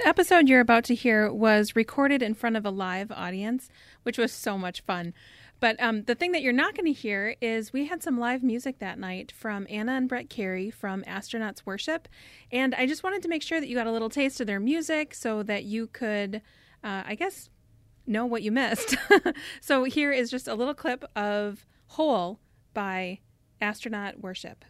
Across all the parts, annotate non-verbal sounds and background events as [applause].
The episode you're about to hear was recorded in front of a live audience, which was so much fun. But um, the thing that you're not going to hear is we had some live music that night from Anna and Brett Carey from Astronauts Worship. And I just wanted to make sure that you got a little taste of their music so that you could, uh, I guess, know what you missed. [laughs] so here is just a little clip of Whole by Astronaut Worship.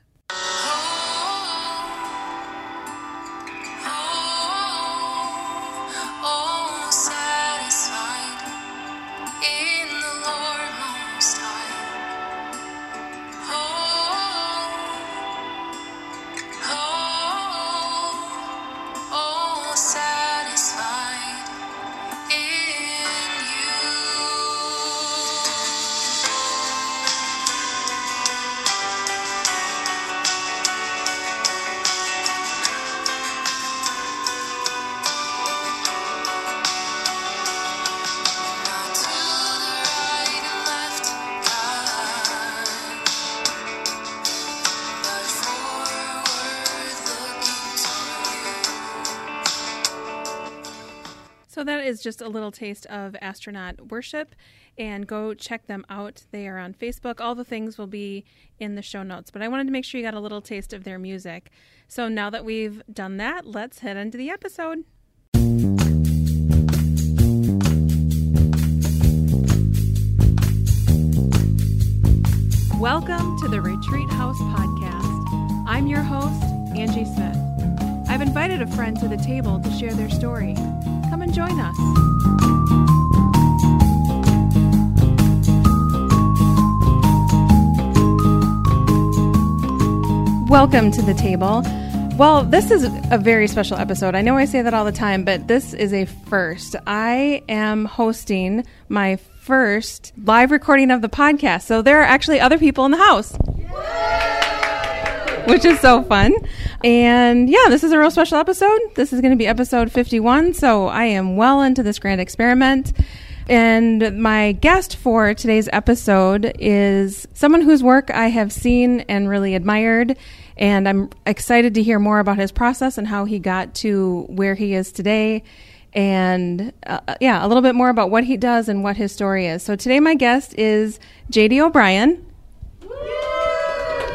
Just a little taste of Astronaut Worship, and go check them out. They are on Facebook. All the things will be in the show notes, but I wanted to make sure you got a little taste of their music. So now that we've done that, let's head into the episode. Welcome to the Retreat House Podcast. I'm your host, Angie Smith. I've invited a friend to the table to share their story. Come and join us. Welcome to the table. Well, this is a very special episode. I know I say that all the time, but this is a first. I am hosting my first live recording of the podcast. So there are actually other people in the house which is so fun. And yeah, this is a real special episode. This is going to be episode 51. So I am well into this grand experiment. And my guest for today's episode is someone whose work I have seen and really admired. And I'm excited to hear more about his process and how he got to where he is today. And uh, yeah, a little bit more about what he does and what his story is. So today, my guest is JD O'Brien.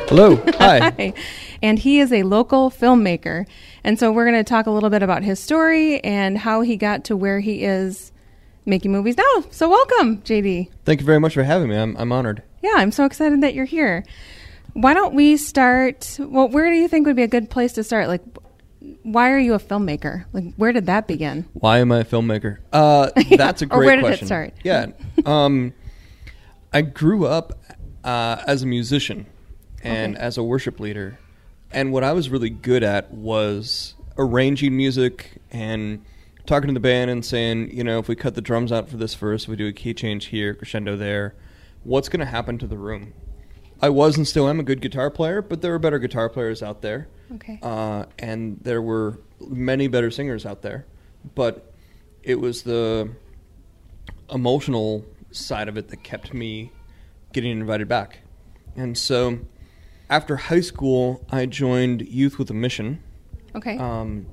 Hello. [laughs] Hi. Hi. And he is a local filmmaker. And so we're going to talk a little bit about his story and how he got to where he is making movies now. So welcome, JD. Thank you very much for having me. I'm, I'm honored. Yeah, I'm so excited that you're here. Why don't we start? Well, where do you think would be a good place to start? Like, why are you a filmmaker? Like, where did that begin? Why am I a filmmaker? Uh, [laughs] that's a Or great where did it question. start? Yeah. Um, I grew up uh, as a musician and Okay. as a worship leader. And what I was really good at was arranging music and talking to the band and saying, you know, if we cut the drums out for this verse, we do a key change here, crescendo there, what's going to happen to the room? I was and still am a good guitar player, but there are better guitar players out there. Okay. Uh, and there were many better singers out there. But it was the emotional side of it that kept me getting invited back. And so after high school, I joined Youth with a Mission Okay. um,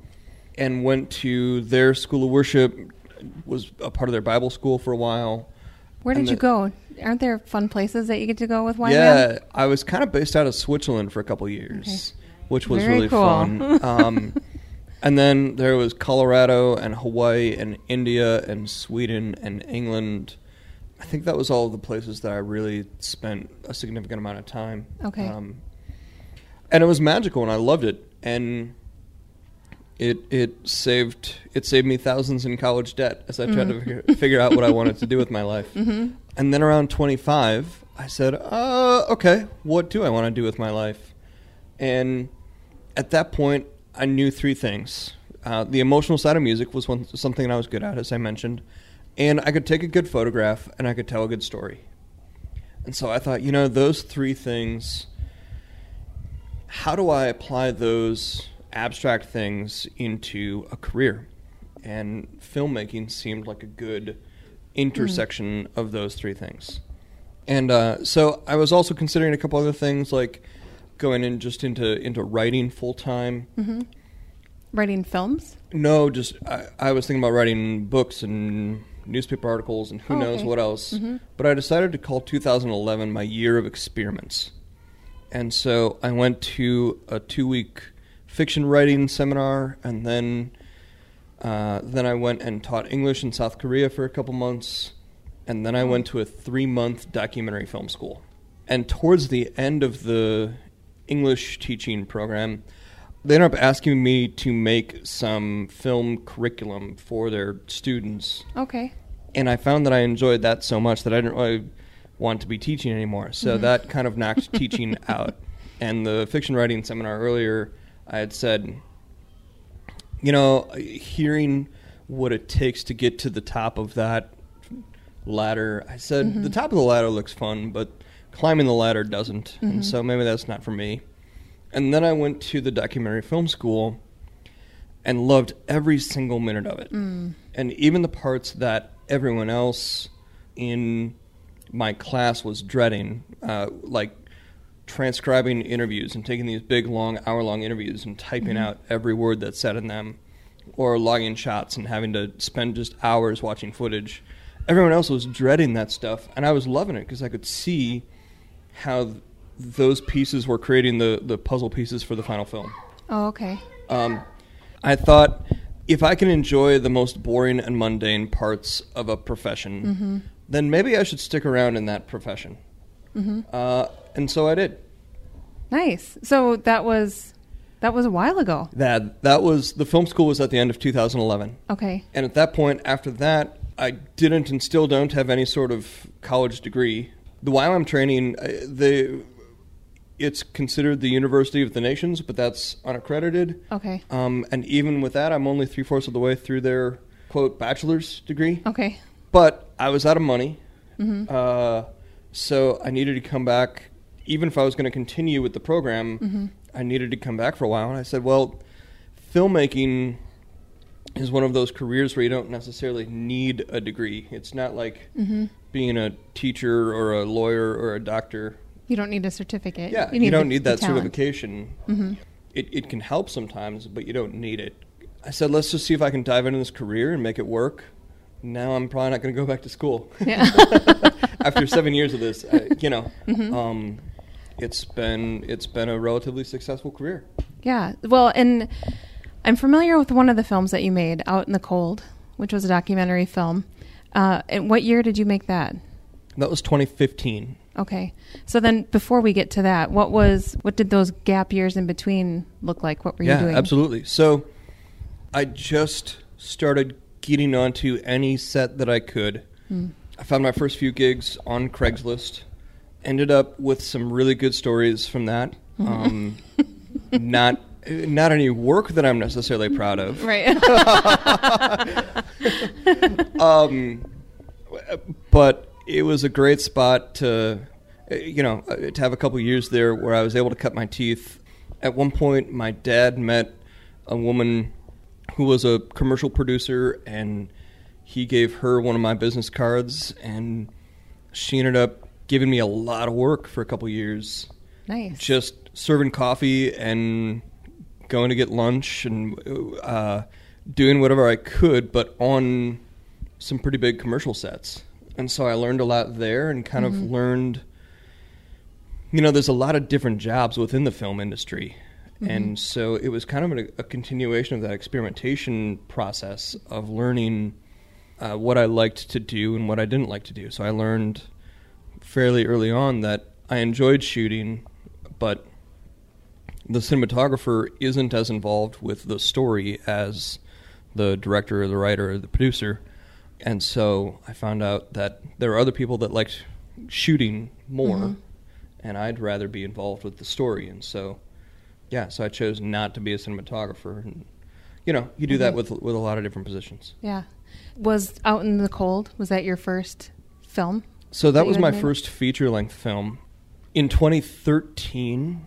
and went to their school of worship, was a part of their Bible school for a while. where did and you go? Aren't there fun places that you get to go with YWAM? Yeah, I was kind of based out of Switzerland for a couple years, which was Very really cool. fun. [laughs] Um, and then there was Colorado and Hawaii and India and Sweden and England. I think that was all the places that I really spent a significant amount of time. Okay. Um, and it was magical, and I loved it. And it it saved it saved me thousands in college debt as I tried to figure, figure out what I wanted to do with my life. Mm-hmm. And then around 25, I said, uh, okay, what do I want to do with my life? And at that point, I knew three things. Uh, the emotional side of music was one, something I was good at, as I mentioned. And I could take a good photograph and I could tell a good story. And so I thought, you know, those three things, how do I apply those abstract things into a career? And filmmaking seemed like a good intersection of those three things. And uh, so I was also considering a couple other things like going in just into into writing full time. Writing films? No, just I, I was thinking about writing books and newspaper articles and who Oh, knows okay. what else. Mhm. But I decided to call 2011 my year of experiments. And so I went to a two week fiction writing seminar and then uh, then I went and taught English in South Korea for a couple months. And then I went to a three month documentary film school. And towards the end of the English teaching program, they ended up asking me to make some film curriculum for their students. Okay. And I found that I enjoyed that so much that I didn't really want to be teaching anymore. So mm-hmm. that kind of knocked [laughs] teaching out. And the fiction writing seminar earlier, I had said, you know, hearing what it takes to get to the top of that ladder, I said, mm-hmm. the top of the ladder looks fun, but climbing the ladder doesn't. And mm-hmm. so maybe that's not for me. And then I went to the documentary film school and loved every single minute of it. And even the parts that everyone else in my class was dreading, uh, like transcribing interviews and taking these big, long, hour long interviews and typing out every word that's said in them, or logging shots and having to spend just hours watching footage. Everyone else was dreading that stuff, and I was loving it because I could see how those pieces were creating the, the puzzle pieces for the final film. Oh, okay. Um, I thought if I can enjoy the most boring and mundane parts of a profession, then maybe I should stick around in that profession. Uh, and so I did. Nice. So that was that was a while ago. That that was the film school was at the end of 2011, Okay. and at that point, after that, I didn't and still don't have any sort of college degree. The while I'm training, uh, the it's considered the University of the Nations, but that's unaccredited. Okay. Um, and even with that, I'm only three fourths of the way through their quote bachelor's degree. Okay. But I was out of money, uh, so I needed to come back. Even if I was going to continue with the program, I needed to come back for a while. And I said, "Well, filmmaking is one of those careers where you don't necessarily need a degree. It's not like being a teacher or a lawyer or a doctor. You don't need a certificate. Yeah, you, need don't the- need that certification. It, it can help sometimes, but you don't need it. I said, let's just see if I can dive into this career and make it work. Now I'm probably not going to go back to school. Yeah. [laughs] After seven years of this, I, you know, Mm-hmm. um, it's been it's been a relatively successful career. Yeah. Well, and I'm familiar with one of the films that you made, Out in the Cold, which was a documentary film. Uh, and what year did you make that? That was 2015. Okay. So then, before we get to that, what was what did those gap years in between look like? What were yeah, you doing? absolutely. So I just started getting onto any set that I could. Hmm. I found my first few gigs on Craigslist. Ended up with some really good stories from that. [laughs] Um, not not any work that I'm necessarily proud of. [laughs] Right. [laughs] um, but it was a great spot to, uh, you know, uh, to have a couple years there where I was able to cut my teeth. At one point, my dad met a woman who was a commercial producer, and he gave her one of my business cards, and she ended up giving me a lot of work for a couple years nice. just serving coffee and going to get lunch and uh, doing whatever I could, but on some pretty big commercial sets. And so I learned a lot there and kind of learned, you know, there's a lot of different jobs within the film industry. And so it was kind of a, a continuation of that experimentation process of learning uh, what I liked to do and what I didn't like to do. So I learned fairly early on that I enjoyed shooting, but the cinematographer isn't as involved with the story as the director or the writer or the producer. And so I found out that there are other people that liked shooting more, mm-hmm. and I'd rather be involved with the story. And so, yeah, so I chose not to be a cinematographer. And, you know, you do that mm-hmm. with with a lot of different positions. yeah. Was Out in the Cold? Was that your first film? So that That was my made? first feature length film. In 2013,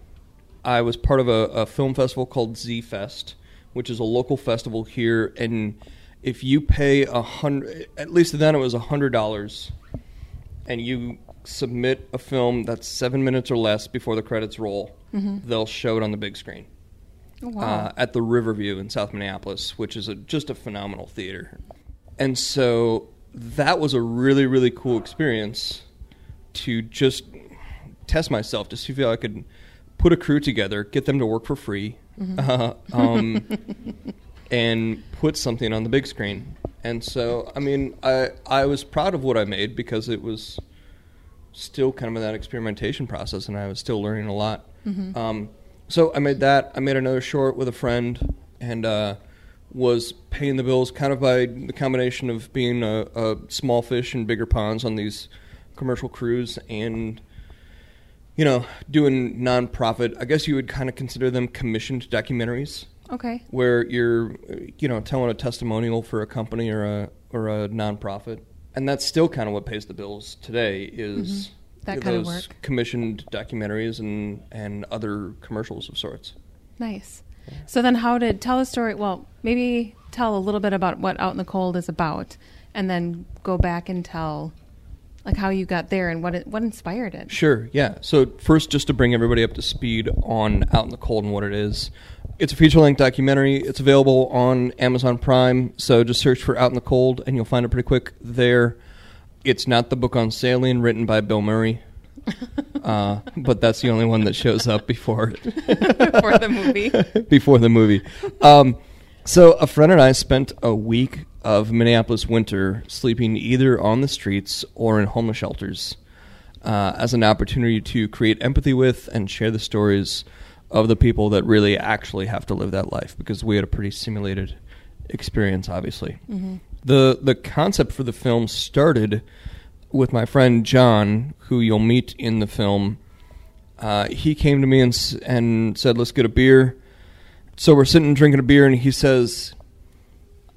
I was part of a, a film festival called Z Fest, which is a local festival here. And if you pay a hundred, at least then it was a hundred dollars, and you submit a film that's seven minutes or less before the credits roll, Mm-hmm. they'll show it on the big screen. Wow. uh, at the Riverview in South Minneapolis, which is a, just a phenomenal theater. And so that was a really, really cool experience to just test myself to see if I could put a crew together, get them to work for free, uh, um, [laughs] and put something on the big screen. And so, I mean, I I was proud of what I made because it was still kind of in that experimentation process, and I was still learning a lot. Um, so I made that. I made another short with a friend, and uh, was paying the bills kind of by the combination of being a, a small fish in bigger ponds on these commercial crews and you know doing nonprofit. I guess you would kind of consider them commissioned documentaries Okay. where you're you know telling a testimonial for a company or a or a nonprofit and that's still kind of what pays the bills today is Mm-hmm. That kind of work. commissioned documentaries and and other commercials of sorts Nice. So then, how did tell a story? Well, maybe tell a little bit about what Out in the Cold is about, and then go back and tell like how you got there and what it, what inspired it. Sure, yeah. So first, just to bring everybody up to speed on Out in the Cold and what it is, it's a feature-length documentary. It's available on Amazon Prime. So just search for Out in the Cold, and you'll find it pretty quick there. It's not the book on sailing written by Bill Murray, [laughs] uh, but that's the only one that shows up before [laughs] for the movie. [laughs] before the movie. Um, so a friend and I spent a week of Minneapolis winter sleeping either on the streets or in homeless shelters uh, as an opportunity to create empathy with and share the stories of the people that really actually have to live that life because we had a pretty simulated experience, obviously. The the concept for the film started with my friend John, who you'll meet in the film. Uh, he came to me and and said, "Let's get a beer." So we're sitting drinking a beer, and he says,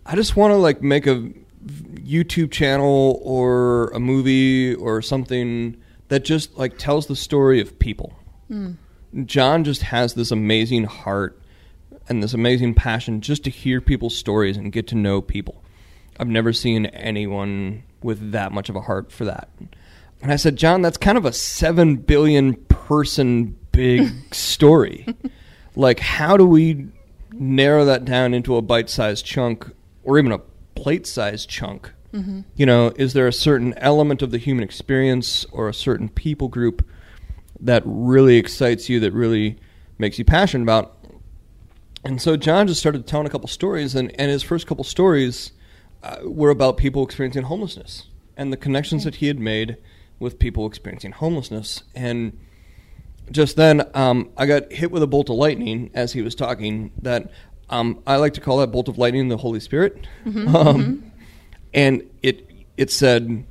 "I just want to like make a YouTube channel or a movie or something that just like tells the story of people." Hmm. John just has this amazing heart and this amazing passion just to hear people's stories and get to know people. I've never seen anyone with that much of a heart for that. And I said, John, that's kind of a 7 billion person big [laughs] story. like, how do we narrow that down into a bite sized chunk or even a plate sized chunk? You know, is there a certain element of the human experience or a certain people group that really excites you, that really makes you passionate about? And so John just started telling a couple stories, and, and his first couple stories uh, were about people experiencing homelessness and the connections that he had made with people experiencing homelessness. And just then, um, I got hit with a bolt of lightning as he was talking. That um, I like to call that bolt of lightning the Holy Spirit. [laughs] Um, and it it said,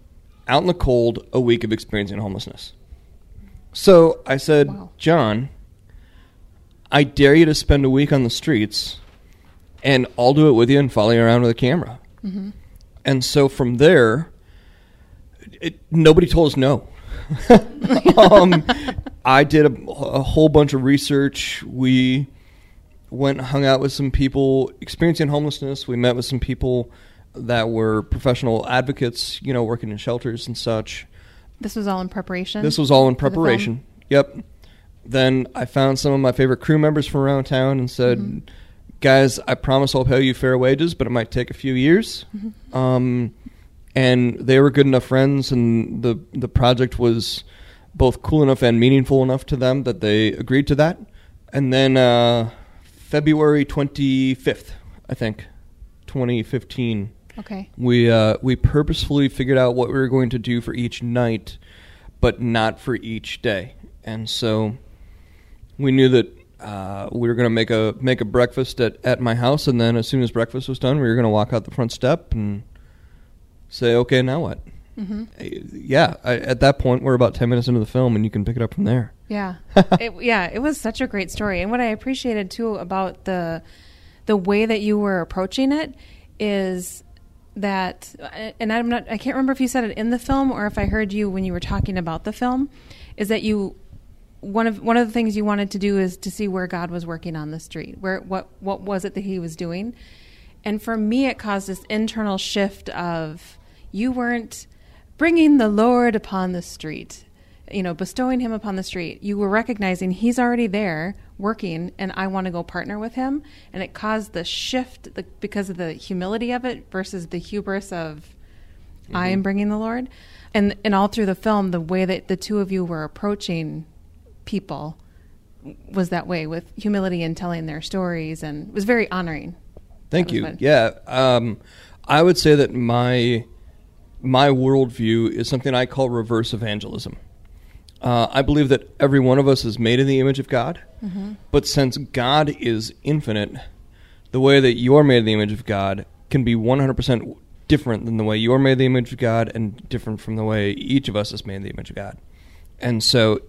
"Out in the cold, a week of experiencing homelessness." So I said, Wow. John, I dare you to spend a week on the streets, and I'll do it with you and follow you around with a camera. And so from there, it, nobody told us no. [laughs] [laughs] um, I did a, a whole bunch of research. We went and hung out with some people experiencing homelessness. We met with some people that were professional advocates, you know, working in shelters and such. This was all in preparation. This was all in for the preparation. Yep. Then I found some of my favorite crew members from around town and said, Mm-hmm. "Guys, I promise I'll pay you fair wages, but it might take a few years." Mm-hmm. Um, and they were good enough friends, and the the project was both cool enough and meaningful enough to them that they agreed to that. And then uh, February twenty fifth, I think, twenty fifteen Okay. we uh, we purposefully figured out what we were going to do for each night, but not for each day. And so we knew that uh, we were going to make a make a breakfast at, at my house, and then as soon as breakfast was done, we were going to walk out the front step and say, "Okay, now what?" hmm Yeah, I, at that point, we're about ten minutes into the film, and you can pick it up from there. Yeah. [laughs] it, yeah, it was such a great story. And what I appreciated too about the the way that you were approaching it is that uh, and I'm not I can't remember if you said it in the film or if I heard you when you were talking about the film is that you one of one of the things you wanted to do is to see where God was working on the street. Where what what was it that he was doing? And for me it caused this internal shift of you weren't bringing the Lord upon the street. You know, bestowing him upon the street, you were recognizing he's already there working and I want to go partner with him. And it caused the shift the, because of the humility of it versus the hubris of I am bringing the Lord. And, and all through the film, the way that the two of you were approaching people was that way with humility and telling their stories and it was very honoring. Thank That you. Yeah, um, I would say that my my worldview is something I call reverse evangelism. Uh, I believe that every one of us is made in the image of God, but since God is infinite, the way that you're made in the image of God can be 100% different than the way you're made in the image of God and different from the way each of us is made in the image of God. And so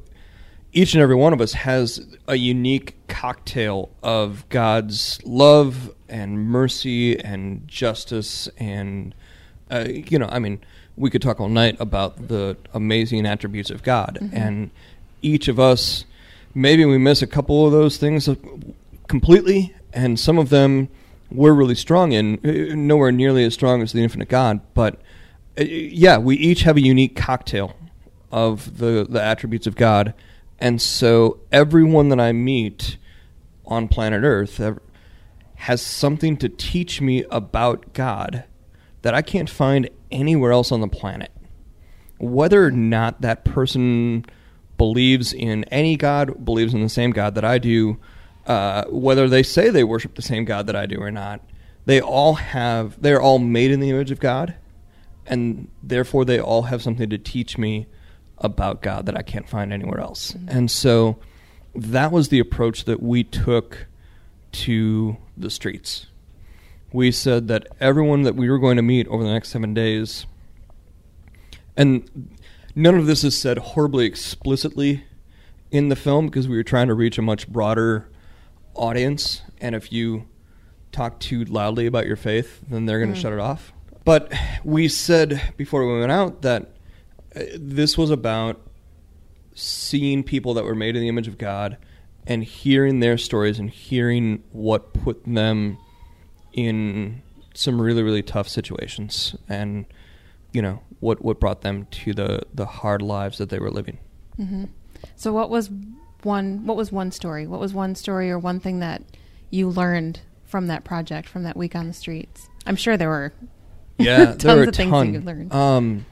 each and every one of us has a unique cocktail of God's love and mercy and justice and uh, you know, I mean, we could talk all night about the amazing attributes of God, and each of us, maybe we miss a couple of those things completely, and some of them we're really strong in, uh, nowhere nearly as strong as the infinite God, but uh, yeah, we each have a unique cocktail of the the attributes of God, and so everyone that I meet on planet Earth has something to teach me about God that I can't find anywhere else on the planet. Whether or not that person believes in any God, believes in the same God that I do, uh, whether they say they worship the same God that I do or not, they all have, they're all made in the image of God, and therefore they all have something to teach me about God that I can't find anywhere else. And so that was the approach that we took to the streets. We said that everyone that we were going to meet over the next seven days, and none of this is said horribly explicitly in the film because we were trying to reach a much broader audience. And if you talk too loudly about your faith, then they're going to shut it off. But we said before we went out that uh, this was about seeing people that were made in the image of God and hearing their stories and hearing what put them in some really really tough situations and you know what what brought them to the the hard lives that they were living. So what was one what was one story? What was one story or one thing that you learned from that project, from that week on the streets? I'm sure there were Yeah, [laughs] tons there were a of things ton. you learned. Um,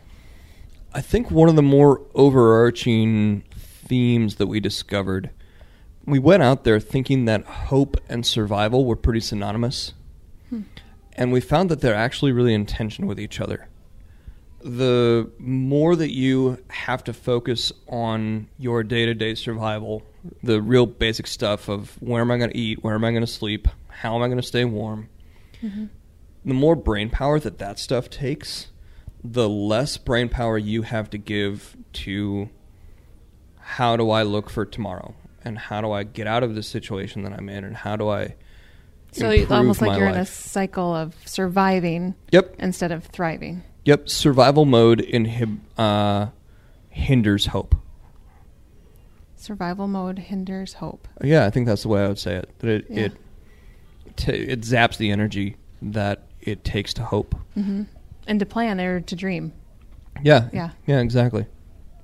I think one of the more overarching themes that we discovered, we went out there thinking that hope and survival were pretty synonymous, Hmm. and we found that they're actually really in tension with each other. The more that you have to focus on your day to day survival, the real basic stuff of where am I going to eat, where am I going to sleep, how am I going to stay warm, mm-hmm. the more brain power that that stuff takes, the less brain power you have to give to how do I look for tomorrow and how do I get out of this situation that I'm in and how do I so it's almost like you're in a cycle of surviving Yep. instead of thriving. Yep, survival mode inhib- uh, hinders hope. Survival mode hinders hope. Yeah, I think that's the way I would say it. That it Yeah. it t- it zaps the energy that it takes to hope. hmm And to plan or to dream. Yeah. Yeah. Yeah, exactly.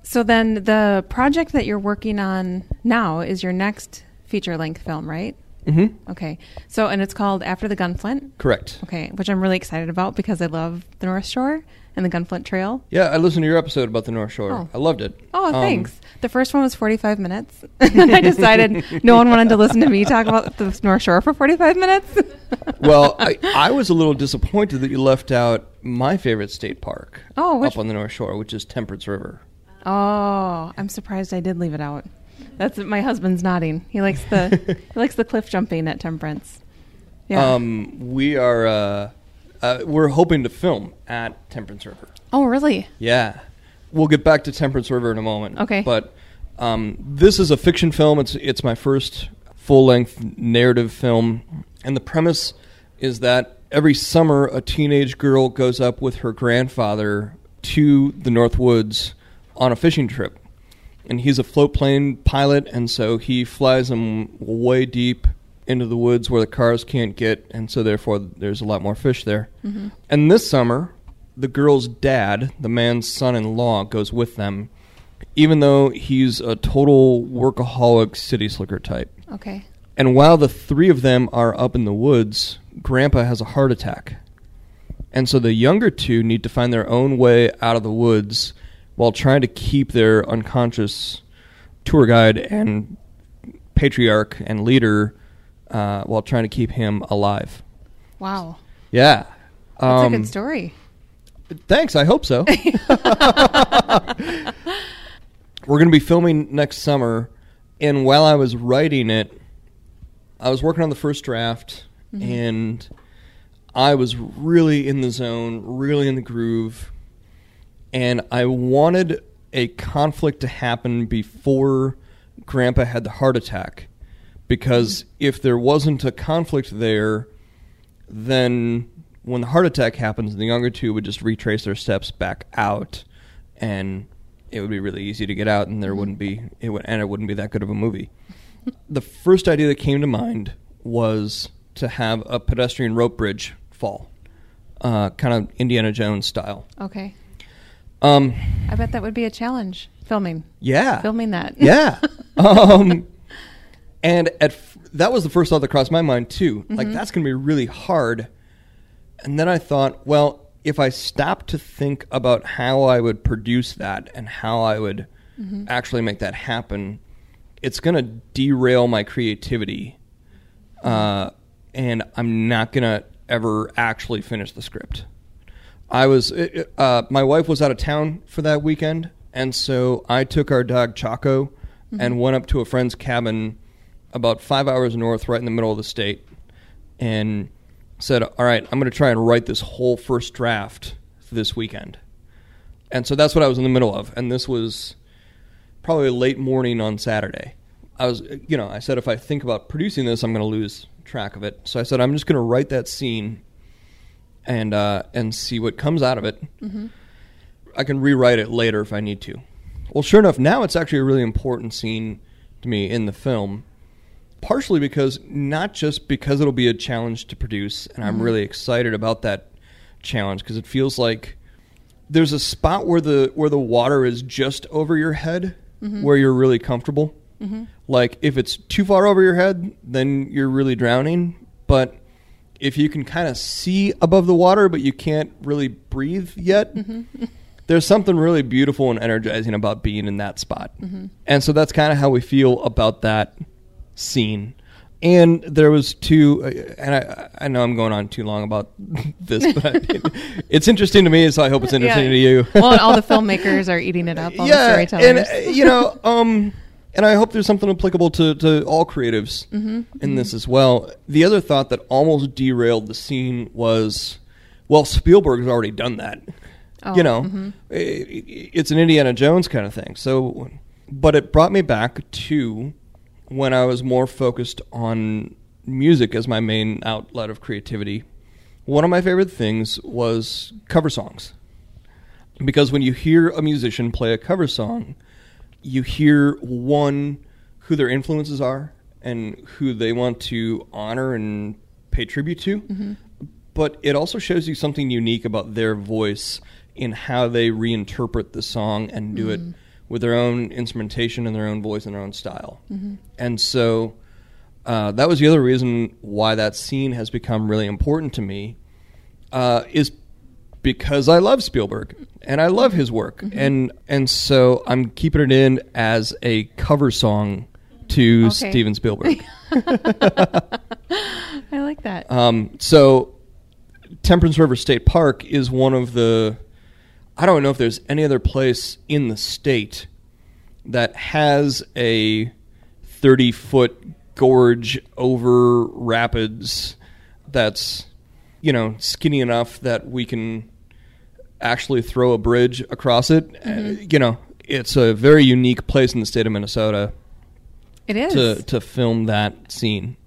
So then the project that you're working on now is your next feature length film, right? Mhm. Okay. So and it's called After the Gunflint. Correct. Okay, which I'm really excited about because I love the North Shore and the Gunflint Trail. Yeah, I listened to your episode about the North Shore. Oh. I loved it. Oh, Um, thanks. The first one was 45 minutes. and [laughs] I decided [laughs] no one wanted to listen to me talk about the North Shore for 45 minutes. [laughs] well, I, I was a little disappointed that you left out my favorite state park Oh, which- up on the North Shore, which is Temperance River. Oh, I'm surprised I did leave it out. That's my husband's nodding. He likes the [laughs] he likes the cliff jumping at Temperance. Yeah. Um, we are uh, uh, we're hoping to film at Temperance River. oh, really? Yeah, we'll get back to Temperance River in a moment. Okay. but um, this is a fiction film. It's it's my first full length narrative film, and the premise is that every summer a teenage girl goes up with her grandfather to the North Woods on a fishing trip, and he's a float plane pilot, and so he flies them way deep into the woods where the cars can't get, and so therefore there's a lot more fish there. Mm-hmm. And this summer, the girl's dad, the man's son-in-law, goes with them, even though he's a total workaholic city slicker type. Okay. And while the three of them are up in the woods, Grandpa has a heart attack. And so the younger two need to find their own way out of the woods while trying to keep their unconscious tour guide and patriarch and leader uh, while trying to keep him alive. Wow. Yeah. That's Um, a good story. Thanks. I hope so. [laughs] We're going to be filming next summer, and while I was writing it, I was working on the first draft, and I was really in the zone, really in the groove, and I wanted a conflict to happen before Grandpa had the heart attack, because if there wasn't a conflict there, then when the heart attack happens, the younger two would just retrace their steps back out, and it would be really easy to get out, and there wouldn't be it would and it wouldn't be that good of a movie. the first idea that came to mind was to have a pedestrian rope bridge fall, uh, kind of Indiana Jones style. Okay. Um, I bet that would be a challenge filming. yeah, Filming that. Yeah. [laughs] um, and at f- that was the first thought that crossed my mind too. Like that's going to be really hard. And then I thought, well, if I stopped to think about how I would produce that and how I would actually make that happen, it's going to derail my creativity. Uh, and I'm not going to ever actually finish the script. I was, uh, uh, my wife was out of town for that weekend, and so I took our dog Chaco and went up to a friend's cabin about five hours north, right in the middle of the state, and said, All right, I'm going to try and write this whole first draft for this weekend. And so that's what I was in the middle of. And this was probably late morning on Saturday. I was, you know, I said, if I think about producing this, I'm going to lose track of it. So I said, I'm just going to write that scene and uh, and see what comes out of it. Mm-hmm. I can rewrite it later if I need to. Well, sure enough, now it's actually a really important scene to me in the film. Partially because not just because it'll be a challenge to produce, and I'm mm-hmm. really excited about that challenge because it feels like there's a spot where the where the water is just over your head mm-hmm. where you're really comfortable. Like if it's too far over your head, then you're really drowning. But if you can kind of see above the water, but you can't really breathe yet, there's something really beautiful and energizing about being in that spot. And so that's kind of how we feel about that scene. And there was two, uh, and I, I know I'm going on too long about [laughs] this, but [laughs] it's interesting to me, so I hope it's interesting to you. well, and all the [laughs] filmmakers are eating it up. All the and storytellers. uh, you know, um, and I hope there's something applicable to, to all creatives Mm-hmm. in this as well. The other thought that almost derailed the scene was, well, Spielberg's already done that. Oh, you know, mhm. i- i- it's an Indiana Jones kind of thing. So, but it brought me back to when I was more focused on music as my main outlet of creativity. One of my favorite things was cover songs because when you hear a musician play a cover song, you hear one who their influences are and who they want to honor and pay tribute to, but it also shows you something unique about their voice in how they reinterpret the song and do it with their own instrumentation and their own voice and their own style. And so uh, that was the other reason why that scene has become really important to me uh, is because I love Spielberg and I love his work, and and so I'm keeping it in as a cover song to Okay. Steven Spielberg. [laughs] I like that. um, so Temperance River State Park is one of the I don't know if there's any other place in the state that has a 30 foot gorge over rapids that's you know skinny enough that we can actually throw a bridge across it. Uh, you know, it's a very unique place in the state of Minnesota it is. to to film that scene.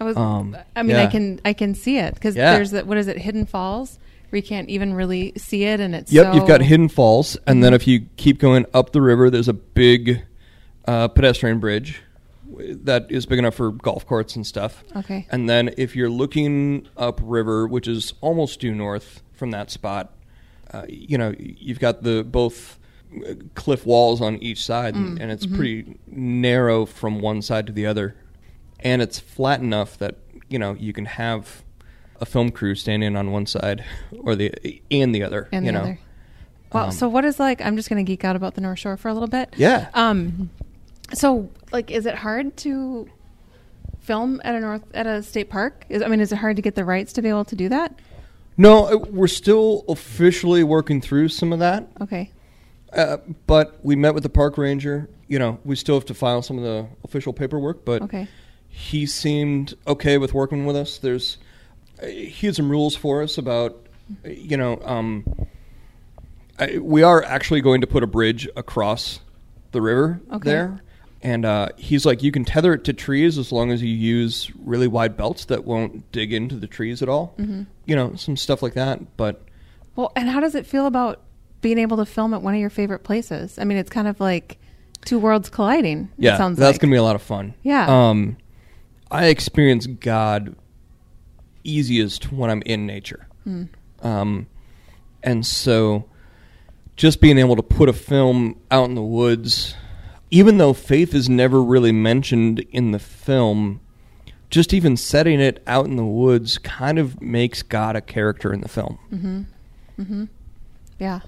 I was. um, I mean, I can. I can see it because Yeah. there's that. What is it? Hidden Falls, where you can't even really see it, and it's. Yep, so- you've got Hidden Falls, and then if you keep going up the river, there's a big uh, pedestrian bridge that is big enough for golf courts and stuff. Okay. And then if you're looking up river, which is almost due north from that spot, uh, you know you've got the both uh, cliff walls on each side, Mm, and, and it's mm-hmm. pretty narrow from one side to the other, and it's flat enough that you know you can have a film crew standing on one side or the and the other. and you the know, other. Well, Um, so what is like? I'm just going to geek out about the North Shore for a little bit. yeah. Um, so like, is it hard to film at a north at a state park? Is I mean, is it hard to get the rights to be able to do that? No, uh, we're still officially working through some of that. Okay. Uh, but we met with the park ranger. You know, we still have to file some of the official paperwork, but Okay. he seemed okay with working with us. There's uh, he had some rules for us about uh, you know um, I, we are actually going to put a bridge across the river Okay. there. And uh, he's like, you can tether it to trees as long as you use really wide belts that won't dig into the trees at all. Mm-hmm. You know, some stuff like that. But Well, and how does it feel about being able to film at one of your favorite places? I mean, it's kind of like two worlds colliding. yeah, it sounds that's like. gonna be a lot of fun. Yeah. Um, I experience God easiest when I'm in nature. Hmm. Um, and so just being able to put a film out in the woods, even though faith is never really mentioned in the film, just even setting it out in the woods kind of makes God a character in the film. Mm-hmm. Mm-hmm. Yeah.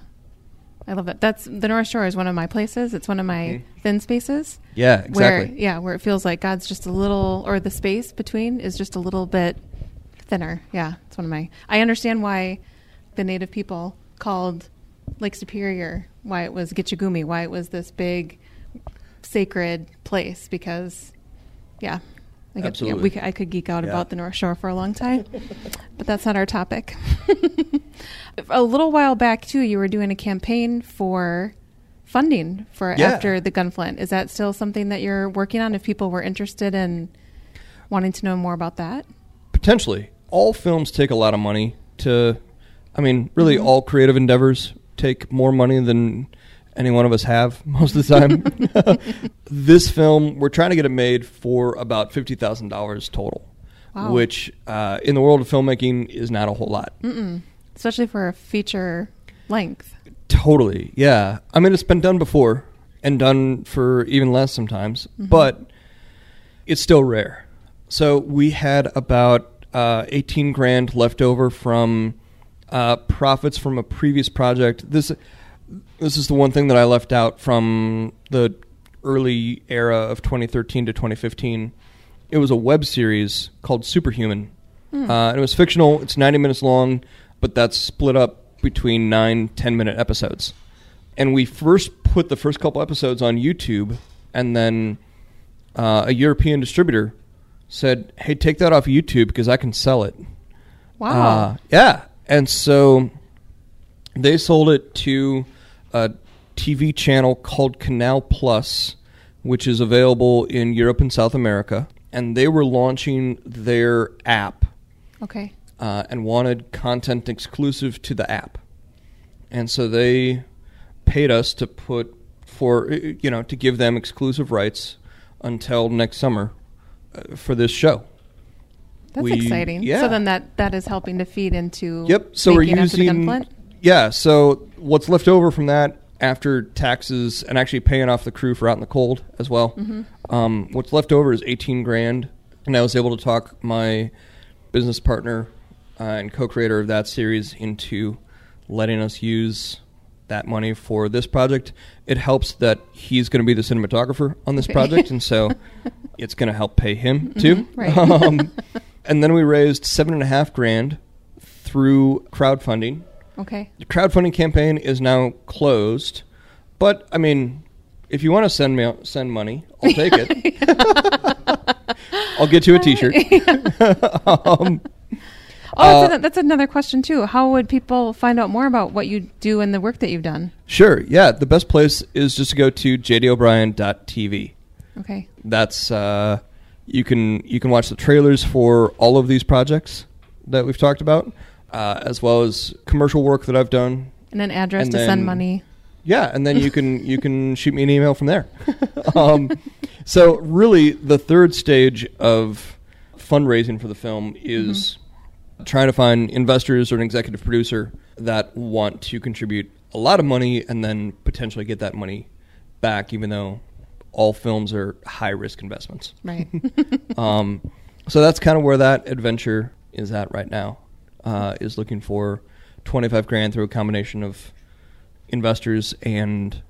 I love it. That's the North Shore is one of my places. It's one of my Mhm. thin spaces. Yeah, Where exactly. yeah, where it feels like God's just a little or the space between is just a little bit thinner. Yeah. It's one of my I understand why the native people called Lake Superior why it was Gitchagumi, why it was this big sacred place because yeah. I, could, yeah, we, I could geek out Yeah. about the North Shore for a long time, [laughs] but that's not our topic. [laughs] a little while back, too, you were doing a campaign for funding for Yeah. after the Gunflint. Is that still something that you're working on? If people were interested in wanting to know more about that, Potentially. All films take a lot of money to I mean, really Mhm. all creative endeavors take more money than any one of us have [laughs] most of the time. [laughs] this film, we're trying to get it made for about $50,000 total, Wow. which uh, in the world of filmmaking is not a whole lot. Mm-mm. especially for a feature length. Totally, yeah. I mean, it's been done before and done for even less sometimes, Mhm. but it's still rare. So we had about uh, 18 grand left over from uh, profits from a previous project. This this is the one thing that I left out from the early era of 2013 to 2015. It was a web series called Superhuman. Hmm. Uh, and it was fictional. It's 90 minutes long, but that's split up between nine, 10 minute episodes. And we first put the first couple episodes on YouTube, and then uh, a European distributor said, "Hey, take that off YouTube because I can sell it." Wow. Uh, yeah. And so they sold it to a TV channel called Canal Plus, which is available in Europe and South America. And they were launching their app okay. uh, and wanted content exclusive to the app. And so they paid us to put for you know to give them exclusive rights until next summer uh, for this show. That's We- exciting. yeah. So then that that is helping to feed into Yep. So we're making After the using? Yeah. So what's left over from that after taxes and actually paying off the crew for out in the cold as well. Mhm. Um, what's left over is eighteen grand, and I was able to talk my business partner uh, and co-creator of that series into letting us use that money for this project. It helps that he's going to be the cinematographer on this project, and so [laughs] it's going to help pay him too. Mhm, right. um, [laughs] and then we raised seven and a half grand through crowdfunding. Okay. The crowdfunding campaign is now closed, but I mean, if you want to send me send money, I'll take it. I'll get you a [laughs] T-shirt. [laughs] um, Oh, that's, Uh, that's another question too. How would people find out more about what you do and the work that you've done? sure, yeah. The best place is just to go to jdobrien.tv. Okay. That's uh, you can you can watch the trailers for all of these projects that we've talked about, uh, as well as commercial work that I've done And an address And to then- send money. Yeah, and then you can [laughs] you can shoot me an email from there. um, so really, the third stage of fundraising for the film is trying to find investors or an executive producer that want to contribute a lot of money and then potentially get that money back, even though all films are high risk investments. Right. [laughs] Um, so that's kind of where that adventure is at right now. Uh, is looking for twenty five grand through a combination of investors and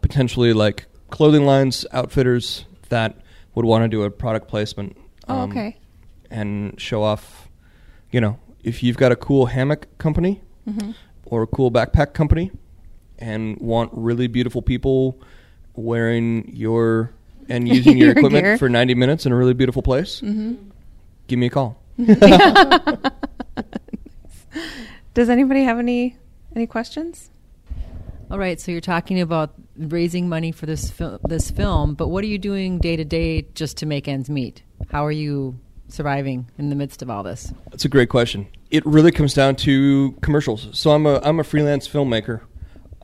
potentially like clothing lines, outfitters that would want to do a product placement. Oh, um, okay. And show off, you know, if you've got a cool hammock company Mm-hmm. or a cool backpack company and want really beautiful people wearing your and [laughs] using your, Your equipment gear. for 90 minutes in a really beautiful place, Mm-hmm. give me a call. [laughs] [laughs] [laughs] Does anybody have any any questions? All right, so you're talking about raising money for this fil- this film, but what are you doing day to day just to make ends meet? How are you surviving in the midst of all this? That's a great question. It really comes down to commercials. So I'm a I'm a freelance filmmaker.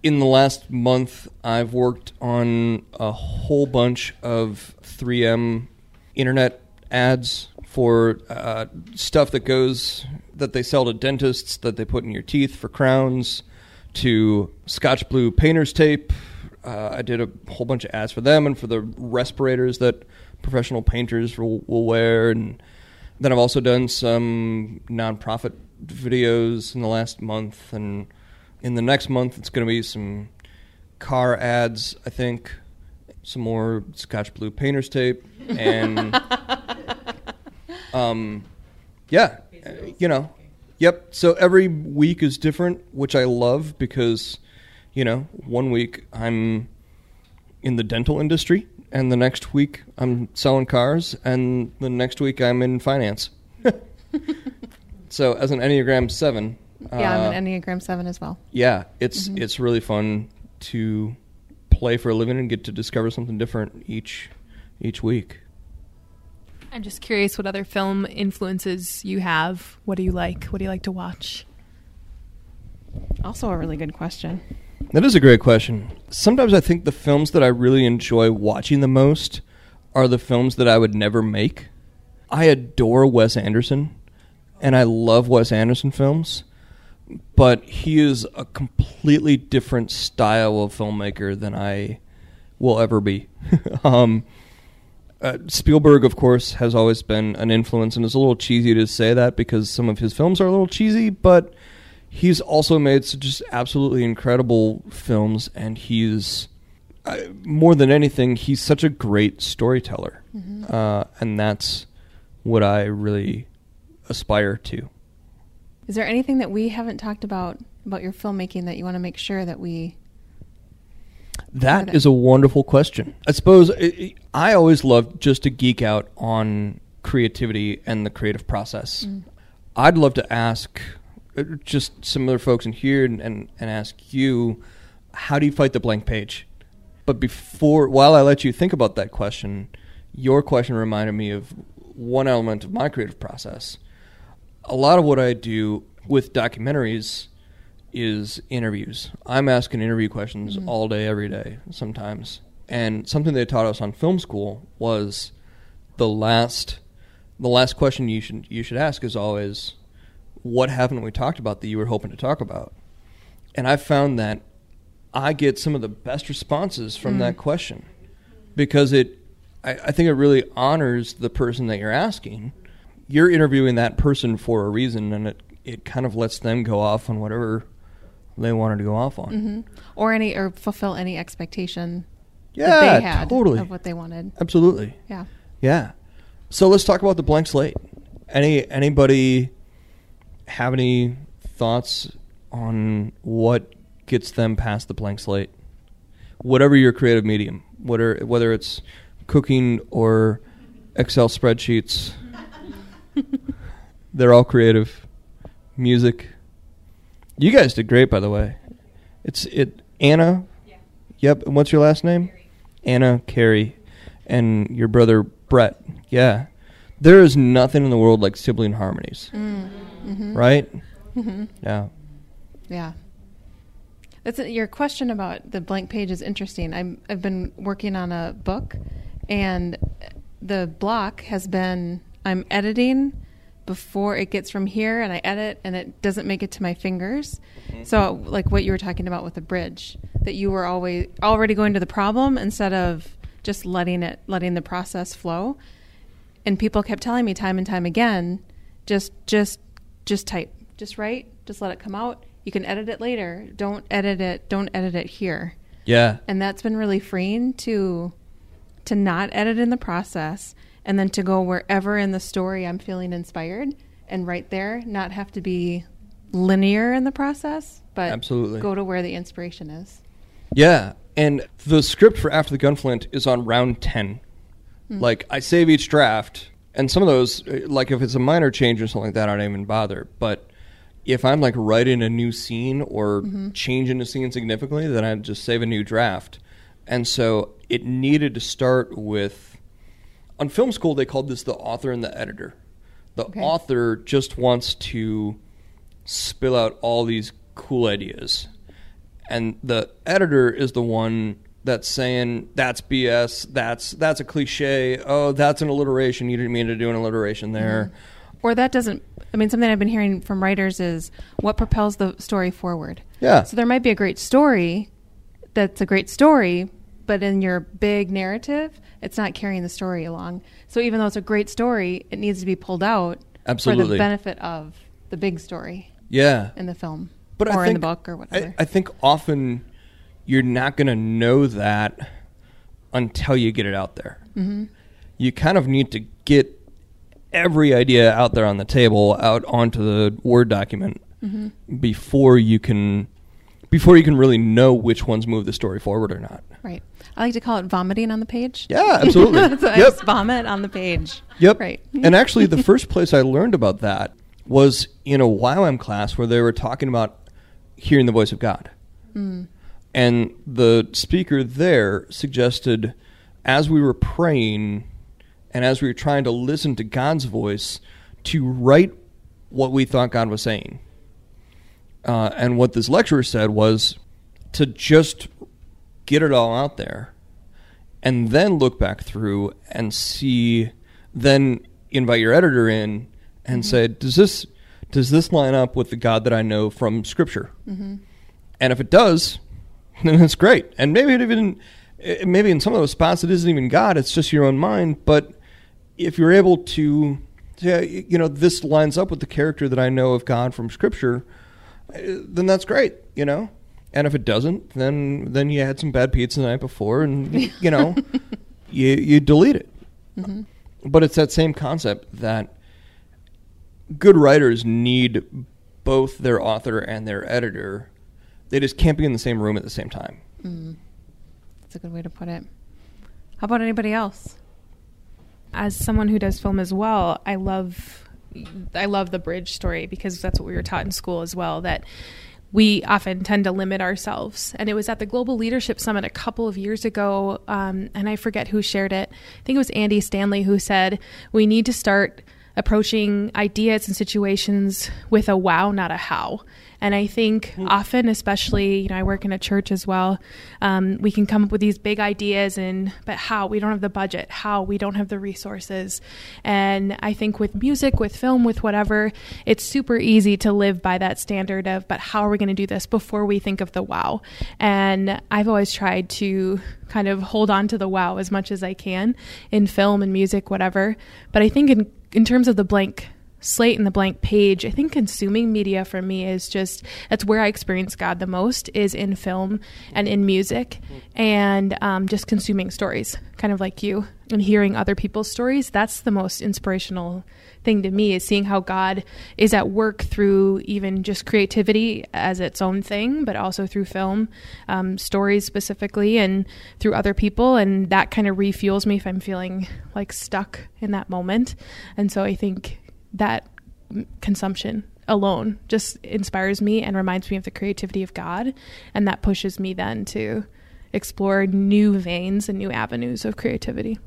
In the last month, I've worked on a whole bunch of 3M internet ads for uh, stuff that goes that they sell to dentists that they put in your teeth for crowns, to Scotch Blue painter's tape. Uh, I did a whole bunch of ads for them and for the respirators that professional painters will, will wear, and then I've also done some nonprofit videos in the last month, and in the next month it's going to be some car ads. I think some more Scotch Blue painter's tape, and [laughs] um, yeah, uh, you know, yep. So every week is different, which I love because you know, one week I'm in the dental industry, and the next week I'm selling cars, and the next week I'm in finance. [laughs] so as an Enneagram Seven, yeah, uh, I'm an Enneagram Seven as well. yeah, it's it's really fun to play for a living and get to discover something different each each week. I'm just curious what other film influences you have. What do you like? What do you like to watch? Also, a really good question. That is a great question. Sometimes I think the films that I really enjoy watching the most are the films that I would never make. I adore Wes Anderson, and I love Wes Anderson films, but he is a completely different style of filmmaker than I will ever be. [laughs] um, uh, Spielberg, of course, has always been an influence, and it's a little cheesy to say that because some of his films are a little cheesy, but he's also made just absolutely incredible films, and he's uh, more than anything, he's such a great storyteller, uh, and that's what I really aspire to. Is there anything that we haven't talked about about your filmmaking that you want to make sure that we? That is a wonderful question. I suppose i I always love just to geek out on creativity and the creative process. I'd love to ask uh, just similar folks in here and, and, and ask you, how do you fight the blank page? But before, while I let you think about that question, your question reminded me of one element of my creative process. A lot of what I do with documentaries is interviews. I'm asking interview questions all day, every day, sometimes. And something they taught us on film school was the last the last question you should you should ask is always what haven't we talked about that you were hoping to talk about? And I found that I get some of the best responses from that question because it I, I think it really honors the person that you're asking. You're interviewing that person for a reason and it, it kind of lets them go off on whatever they wanted to go off on. hmm Or any or fulfill any expectation Yeah, that they had totally. of what they wanted. Absolutely. Yeah. Yeah. So let's talk about the blank slate. Any anybody have any thoughts on what gets them past the blank slate? Whatever your creative medium, whether whether it's cooking or Excel spreadsheets, [laughs] they're all creative. Music. You guys did great, by the way. It's it Anna. Yep. And what's your last name? Anna Carey, and your brother Brett. Yeah. There is nothing in the world like sibling harmonies, Mm-hmm. right? hmm Yeah. Yeah. That's your question about the blank page is interesting. I'm I've been working on a book and the block has been I'm editing before it gets from here and I edit and it doesn't make it to my fingers. So like what you were talking about with the bridge, that you were always already going to the problem instead of just letting it letting the process flow. And people kept telling me time and time again, just just just type, just write, just let it come out. You can edit it later. Don't edit it. Don't edit it here Yeah. and that's been really freeing to to not edit in the process and then to go wherever in the story I'm feeling inspired and right there not have to be linear in the process but Absolutely. go to where the inspiration is Yeah, and the script for After the Gunflint is on round 10. Like, I save each draft, and some of those, uh, like if it's a minor change or something like that, I don't even bother. But if I'm like writing a new scene or changing a scene significantly, then I just save a new draft. And so it needed to start with. On film school, they called this the author and the editor. The Okay. author just wants to spill out all these cool ideas and the editor is the one that's saying that's BS, that's that's a cliche. Oh, that's an alliteration. You didn't mean to do an alliteration there. Mm-hmm. or that doesn't I mean something I've been hearing from writers is what propels the story forward Yeah, so there might be a great story that's a great story but in your big narrative it's not carrying the story along so even though it's a great story it needs to be pulled out Absolutely. for the benefit of the big story yeah. in the film But or I think, in the book or whatever I, I think often you're not going to know that until you get it out there. Mm-hmm. You kind of need to get every idea out there on the table, out onto the Word document Mm-hmm. before you can before you can really know which ones move the story forward or not. right I like to call it vomiting on the page Yeah, absolutely. [laughs] so I yep. just vomit on the page Yep. right and actually, the [laughs] first place I learned about that was in a YWAM class where they were talking about hearing the voice of God. And the speaker there suggested, as we were praying and as we were trying to listen to God's voice, to write what we thought God was saying. Uh, and what this lecturer said was to just get it all out there and then look back through and see then invite your editor in and say does this does this line up with the god that i know from scripture? And if it does [laughs] then that's great. And maybe it even eh, maybe in some of those spots it isn't even god it's just your own mind. But if you're able to you know this lines up with the character that i know of god from scripture eh, then that's great you know? And if it doesn't then then you had some bad pizza the night before and [laughs] you know you you delete it. But it's that same concept that good writers need both their author and their editor. They just can't be in the same room at the same time. That's a good way to put it. How about anybody else? As someone who does film as well, I love I love the bridge story because that's what we were taught in school as well that we often tend to limit ourselves. And it was at the Global Leadership Summit a couple of years ago, um, and I forget who shared it. I think it was Andy Stanley who said, We need to start approaching ideas and situations with a wow, not a how. And I think often, especially, you know, I work in a church as well, um, we can come up with these big ideas and, but how? We don't have the budget. How? We don't have the resources. And I think with music, with film, with whatever, it's super easy to live by that standard of, but how are we going to do this before we think of the wow? And I've always tried to kind of hold on to the wow as much as I can in film and music, whatever. But I think in, in terms of the blank slate and the blank page i think consuming media for me is just that's where i experience god the most is in film and in music and um, just consuming stories kind of like you and hearing other people's stories. That's the most inspirational thing to me is seeing how god is at work through even just creativity as its own thing but also through film um, stories specifically and through other people and that kind of refuels me if i'm feeling like stuck in that moment. And so i think that consumption alone just inspires me and reminds me of the creativity of God. And that pushes me then to explore new veins and new avenues of creativity.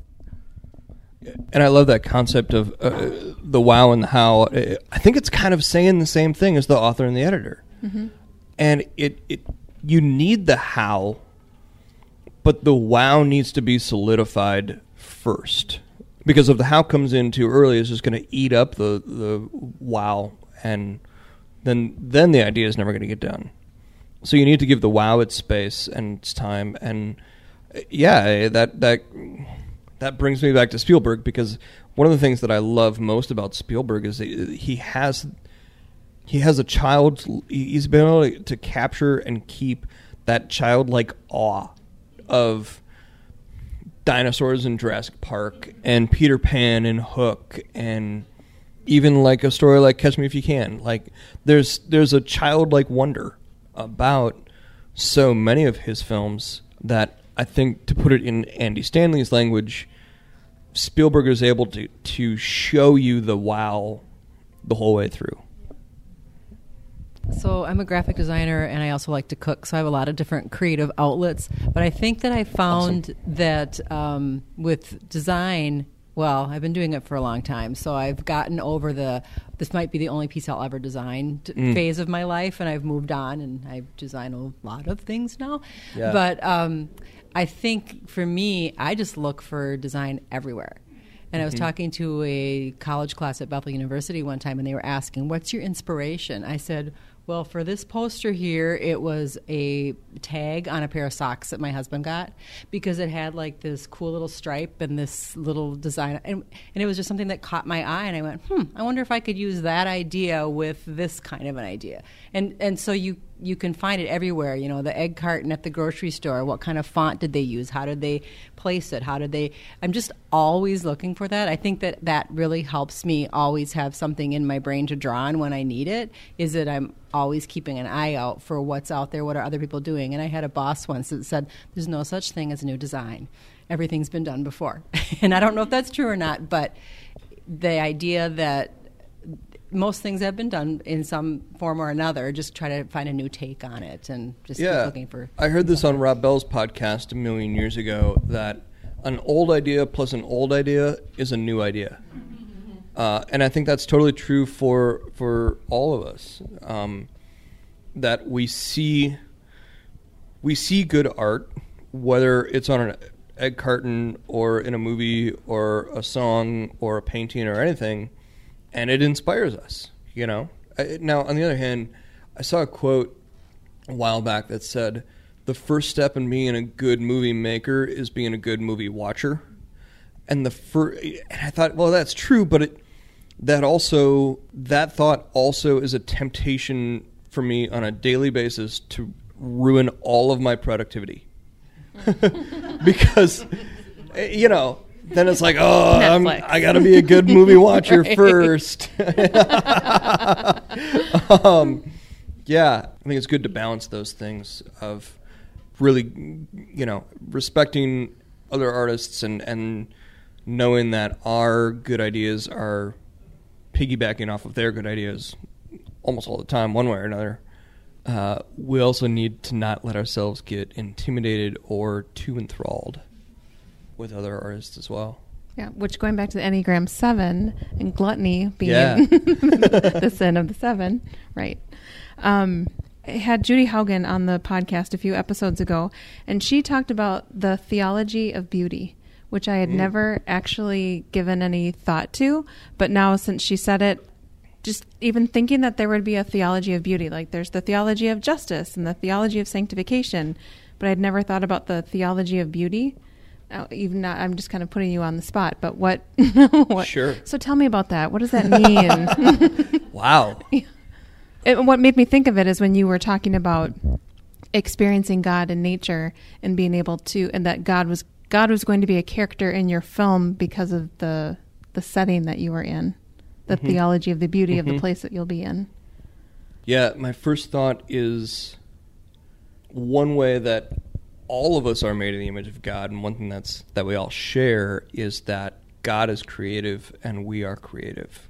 and I love that concept of uh, the wow and the how. Uh, I think it's kind of saying the same thing as the author and the editor, and it it you need the how, but the wow needs to be solidified first because if the how comes in too early, it's just going to eat up the the wow, and then then the idea is never going to get done. So you need to give the wow its space and its time, and yeah, eh, that that that brings me back to Spielberg because one of the things that I love most about Spielberg is that he has he has a child. He's been able to capture and keep that childlike awe of dinosaurs in Jurassic Park and Peter Pan and Hook and even like a story like Catch Me If You Can. Like there's there's a childlike wonder about so many of his films that I think to put it in Andy Stanley's language, Spielberg is able to to show you the wow the whole way through. So I'm a graphic designer and I also like to cook. So I have a lot of different creative outlets. But I think that I found that um, with design, well, I've been doing it for a long time. So I've gotten over the this might be the only piece I'll ever design Mm. phase of my life, and I've moved on and I design a lot of things now. Yeah. But um, I think for me, I just look for design everywhere. And I was talking to a college class at Bethel University one time, and they were asking, What's your inspiration? I said, Well, for this poster here, it was a tag on a pair of socks that my husband got because it had like this cool little stripe and this little design. And, and it was just something that caught my eye, and I went, Hmm, I wonder if I could use that idea with this kind of an idea. And, and so you you can find it everywhere. You know, the egg carton at the grocery store. What kind of font did they use? How did they place it? How did they? I'm just always looking for that. I think that that really helps me always have something in my brain to draw on when I need it. Is that I'm always keeping an eye out for what's out there. What are other people doing? And I had a boss once that said, "There's no such thing as new design. Everything's been done before." [laughs] and I don't know if that's true or not, but the idea that most things have been done in some form or another. Just try to find a new take on it and just keep Yeah, looking for. I heard this on Rob Bell's podcast a million years ago that an old idea plus an old idea is a new idea, [laughs] uh, and I think that's totally true for for all of us. Um, that we see we see good art, whether it's on an egg carton or in a movie or a song or a painting or anything, and it inspires us. You know. Now, on the other hand, I saw a quote a while back that said the first step in being a good movie maker is being a good movie watcher. And the fir- and I thought, well, that's true, but it that also that thought also is a temptation for me on a daily basis to ruin all of my productivity. [laughs] because eh, you know, then it's like, oh, I'm, I got to be a good movie [laughs] watcher first. [laughs] um, yeah, I think it's good to balance those things of really, you know, respecting other artists and and knowing that our good ideas are piggybacking off of their good ideas almost all the time, one way or another. Uh, we also need to not let ourselves get intimidated or too enthralled with other artists as well. Yeah, which going back to the Enneagram 7 and gluttony being Yeah. [laughs] the sin of the seven, right? Um, I had Judy Haugen on the podcast a few episodes ago, and she talked about the theology of beauty, which I had never actually given any thought to. But now, since she said it, just even thinking that there would be a theology of beauty, like there's the theology of justice and the theology of sanctification, but I'd never thought about the theology of beauty. Uh, even not, I'm just kind of putting you on the spot, but what? [laughs] what Sure. So tell me about that. What does that [laughs] mean? [laughs] Wow. it, what made me think of it is when you were talking about experiencing God in nature and being able to, and that God was God was going to be a character in your film because of the the setting that you were in, the theology of the beauty of the place that you'll be in. Yeah, my first thought is one way that all of us are made in the image of God, and one thing that's that we all share is that God is creative and we are creative.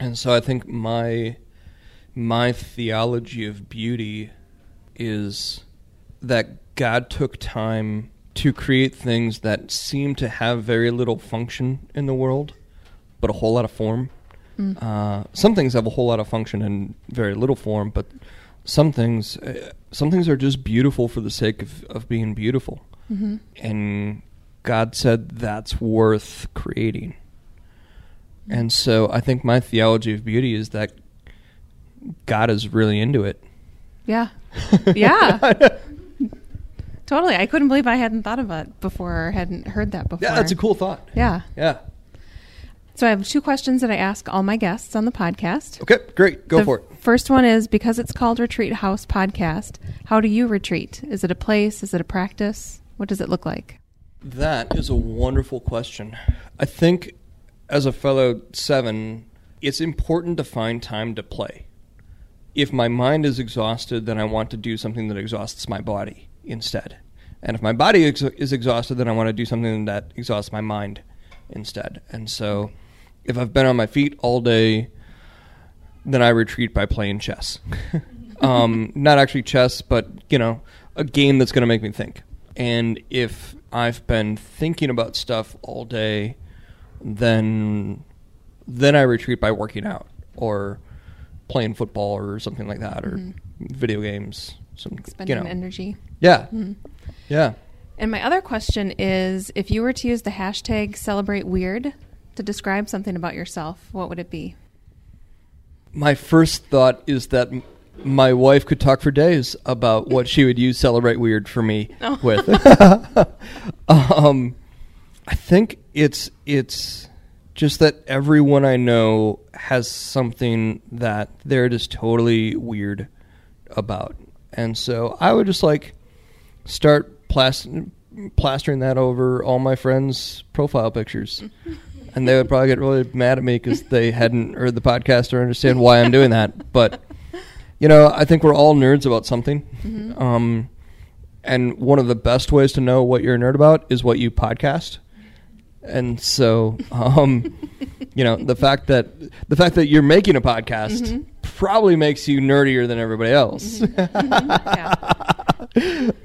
And so I think my my theology of beauty is that God took time to create things that seem to have very little function in the world, but a whole lot of form. Uh, some things have a whole lot of function and very little form, but some things, uh, some things are just beautiful for the sake of, of being beautiful. And God said that's worth creating. And so I think my theology of beauty is that God is really into it. Yeah. [laughs] Yeah. totally. I couldn't believe I hadn't thought of it before or hadn't heard that before. Yeah, that's a cool thought. Yeah. Yeah. So I have two questions that I ask all my guests on the podcast. Okay, great. Go the for it. First one is because it's called Retreat House Podcast, how do you retreat? Is it a place? Is it a practice? What does it look like? That is a wonderful question. I think as a fellow seven, it's important to find time to play. If my mind is exhausted, then I want to do something that exhausts my body instead. And if my body ex- is exhausted, then I want to do something that exhausts my mind instead. And so if I've been on my feet all day, then I retreat by playing chess. [laughs] um, not actually chess, but you know, a game that's going to make me think. And if I've been thinking about stuff all day, then then I retreat by working out or playing football or something like that, or video games. Some Spending you know, energy. yeah, yeah. And my other question is if you were to use the hashtag celebrate weird to describe something about yourself, what would it be? My first thought is that m- my wife could talk for days about what she would use celebrate weird for me [laughs] Oh. with. [laughs] um, I think it's it's just that everyone I know has something that they're just totally weird about, and so I would just like start plas- plastering that over all my friends' profile pictures. [laughs] And they would probably get really mad at me because they hadn't heard the podcast or understand why I'm doing that. But you know, I think we're all nerds about something. Um, and one of the best ways to know what you're a nerd about is what you podcast. And so, um, you know, the fact that the fact that you're making a podcast probably makes you nerdier than everybody else. yeah.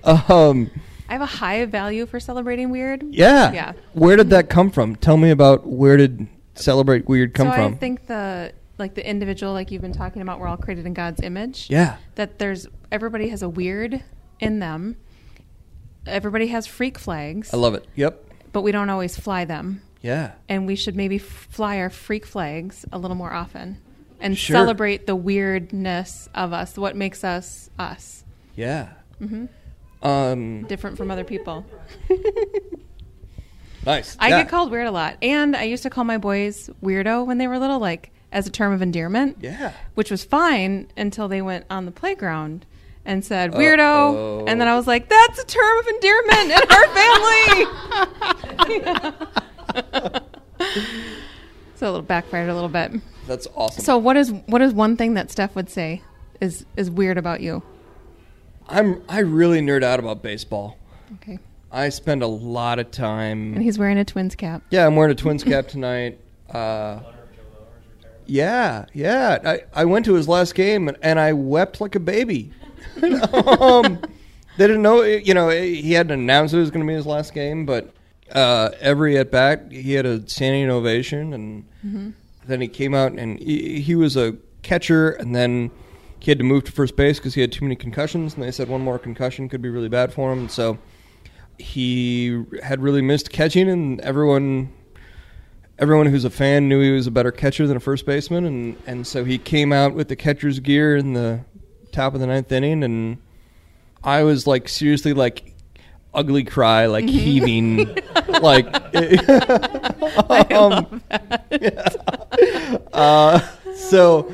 [laughs] um, I have a high value for celebrating weird. yeah. Yeah. Where did that come from? Tell me about where did celebrate weird come so from? I think the like the individual, like you've been talking about, we're all created in God's image. yeah. That there's everybody has a weird in them. Everybody has freak flags, I love it. Yep. but we don't always fly them. Yeah. And we should maybe f- fly our freak flags a little more often and Sure. celebrate the weirdness of us, what makes us us, Yeah. Mm-hmm. Um, different from other people. [laughs] nice. I yeah. get called weird a lot. And I used to call my boys weirdo when they were little, like as a term of endearment. Yeah. Which was fine until they went on the playground and said Uh-oh. weirdo. And then I was like, that's a term of endearment in our family. [laughs] so a little backfired a little bit. That's awesome. So what is what is one thing that Steph would say is is weird about you? I'm I really nerd out about baseball. Okay. I spend a lot of time. And he's wearing a twins cap. Yeah, I'm wearing a Twins cap tonight. [laughs] Uh, yeah, yeah. I, I went to his last game and, and I wept like a baby. [laughs] um, they didn't know, you know, he hadn't announced it was going to be his last game, but uh, every at bat he had a standing ovation, and then he came out and he, he was a catcher, and then he had to move to first base because he had too many concussions, and they said one more concussion could be really bad for him, so he had really missed catching, and everyone everyone who's a fan knew he was a better catcher than a first baseman, and and so he came out with the catcher's gear in the top of the ninth inning, and I was like seriously like ugly cry, like heaving, [laughs] like. [laughs] um, [laughs] yeah. Uh, so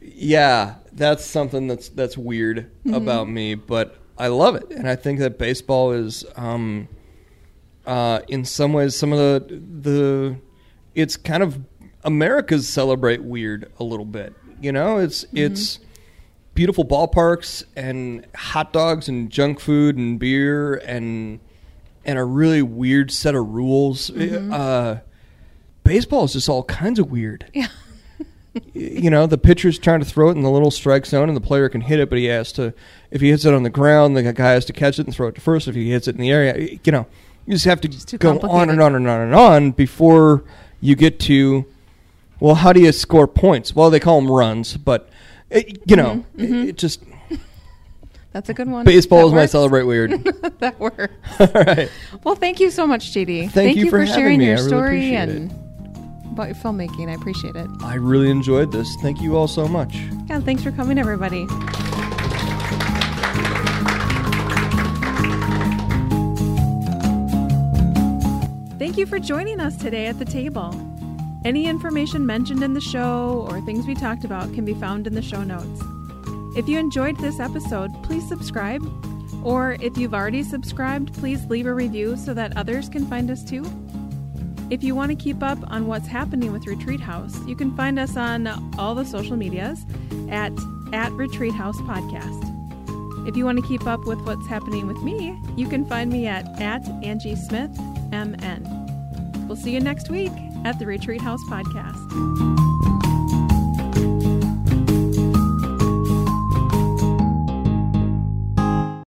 yeah, that's something that's that's weird about me, but I love it, and I think that baseball is, um, uh, in some ways, some of the the it's kind of America's celebrate weird a little bit. You know, it's it's beautiful ballparks and hot dogs and junk food and beer and and a really weird set of rules. Uh, baseball is just all kinds of weird Yeah. You know, the pitcher's trying to throw it in the little strike zone, and the player can hit it, but he has to. If he hits it on the ground, the guy has to catch it and throw it to first. If he hits it in the area, you know, you just have to go on and on and on and on before you get to. Well, how do you score points? Well, they call them runs, but it, you know, Mm-hmm, It, it just [laughs] That's a good one. Baseball That is my works. celebrate weird. [laughs] that works. [laughs] All right. Well, thank you so much, JD. Thank you for having sharing me. your I story and about your filmmaking. I appreciate it. I really enjoyed this. Thank you all so much. Yeah, thanks for coming, everybody. Thank you for joining us today at the table. Any information mentioned in the show or things we talked about can be found in the show notes. If you enjoyed this episode, please subscribe. Or if you've already subscribed, please leave a review so that others can find us too. If you want to keep up on what's happening with Retreat House, you can find us on all the social medias at, at Retreat House Podcast. If you want to keep up with what's happening with me, you can find me at, at Angie Smith MN. We'll see you next week at the Retreat House Podcast.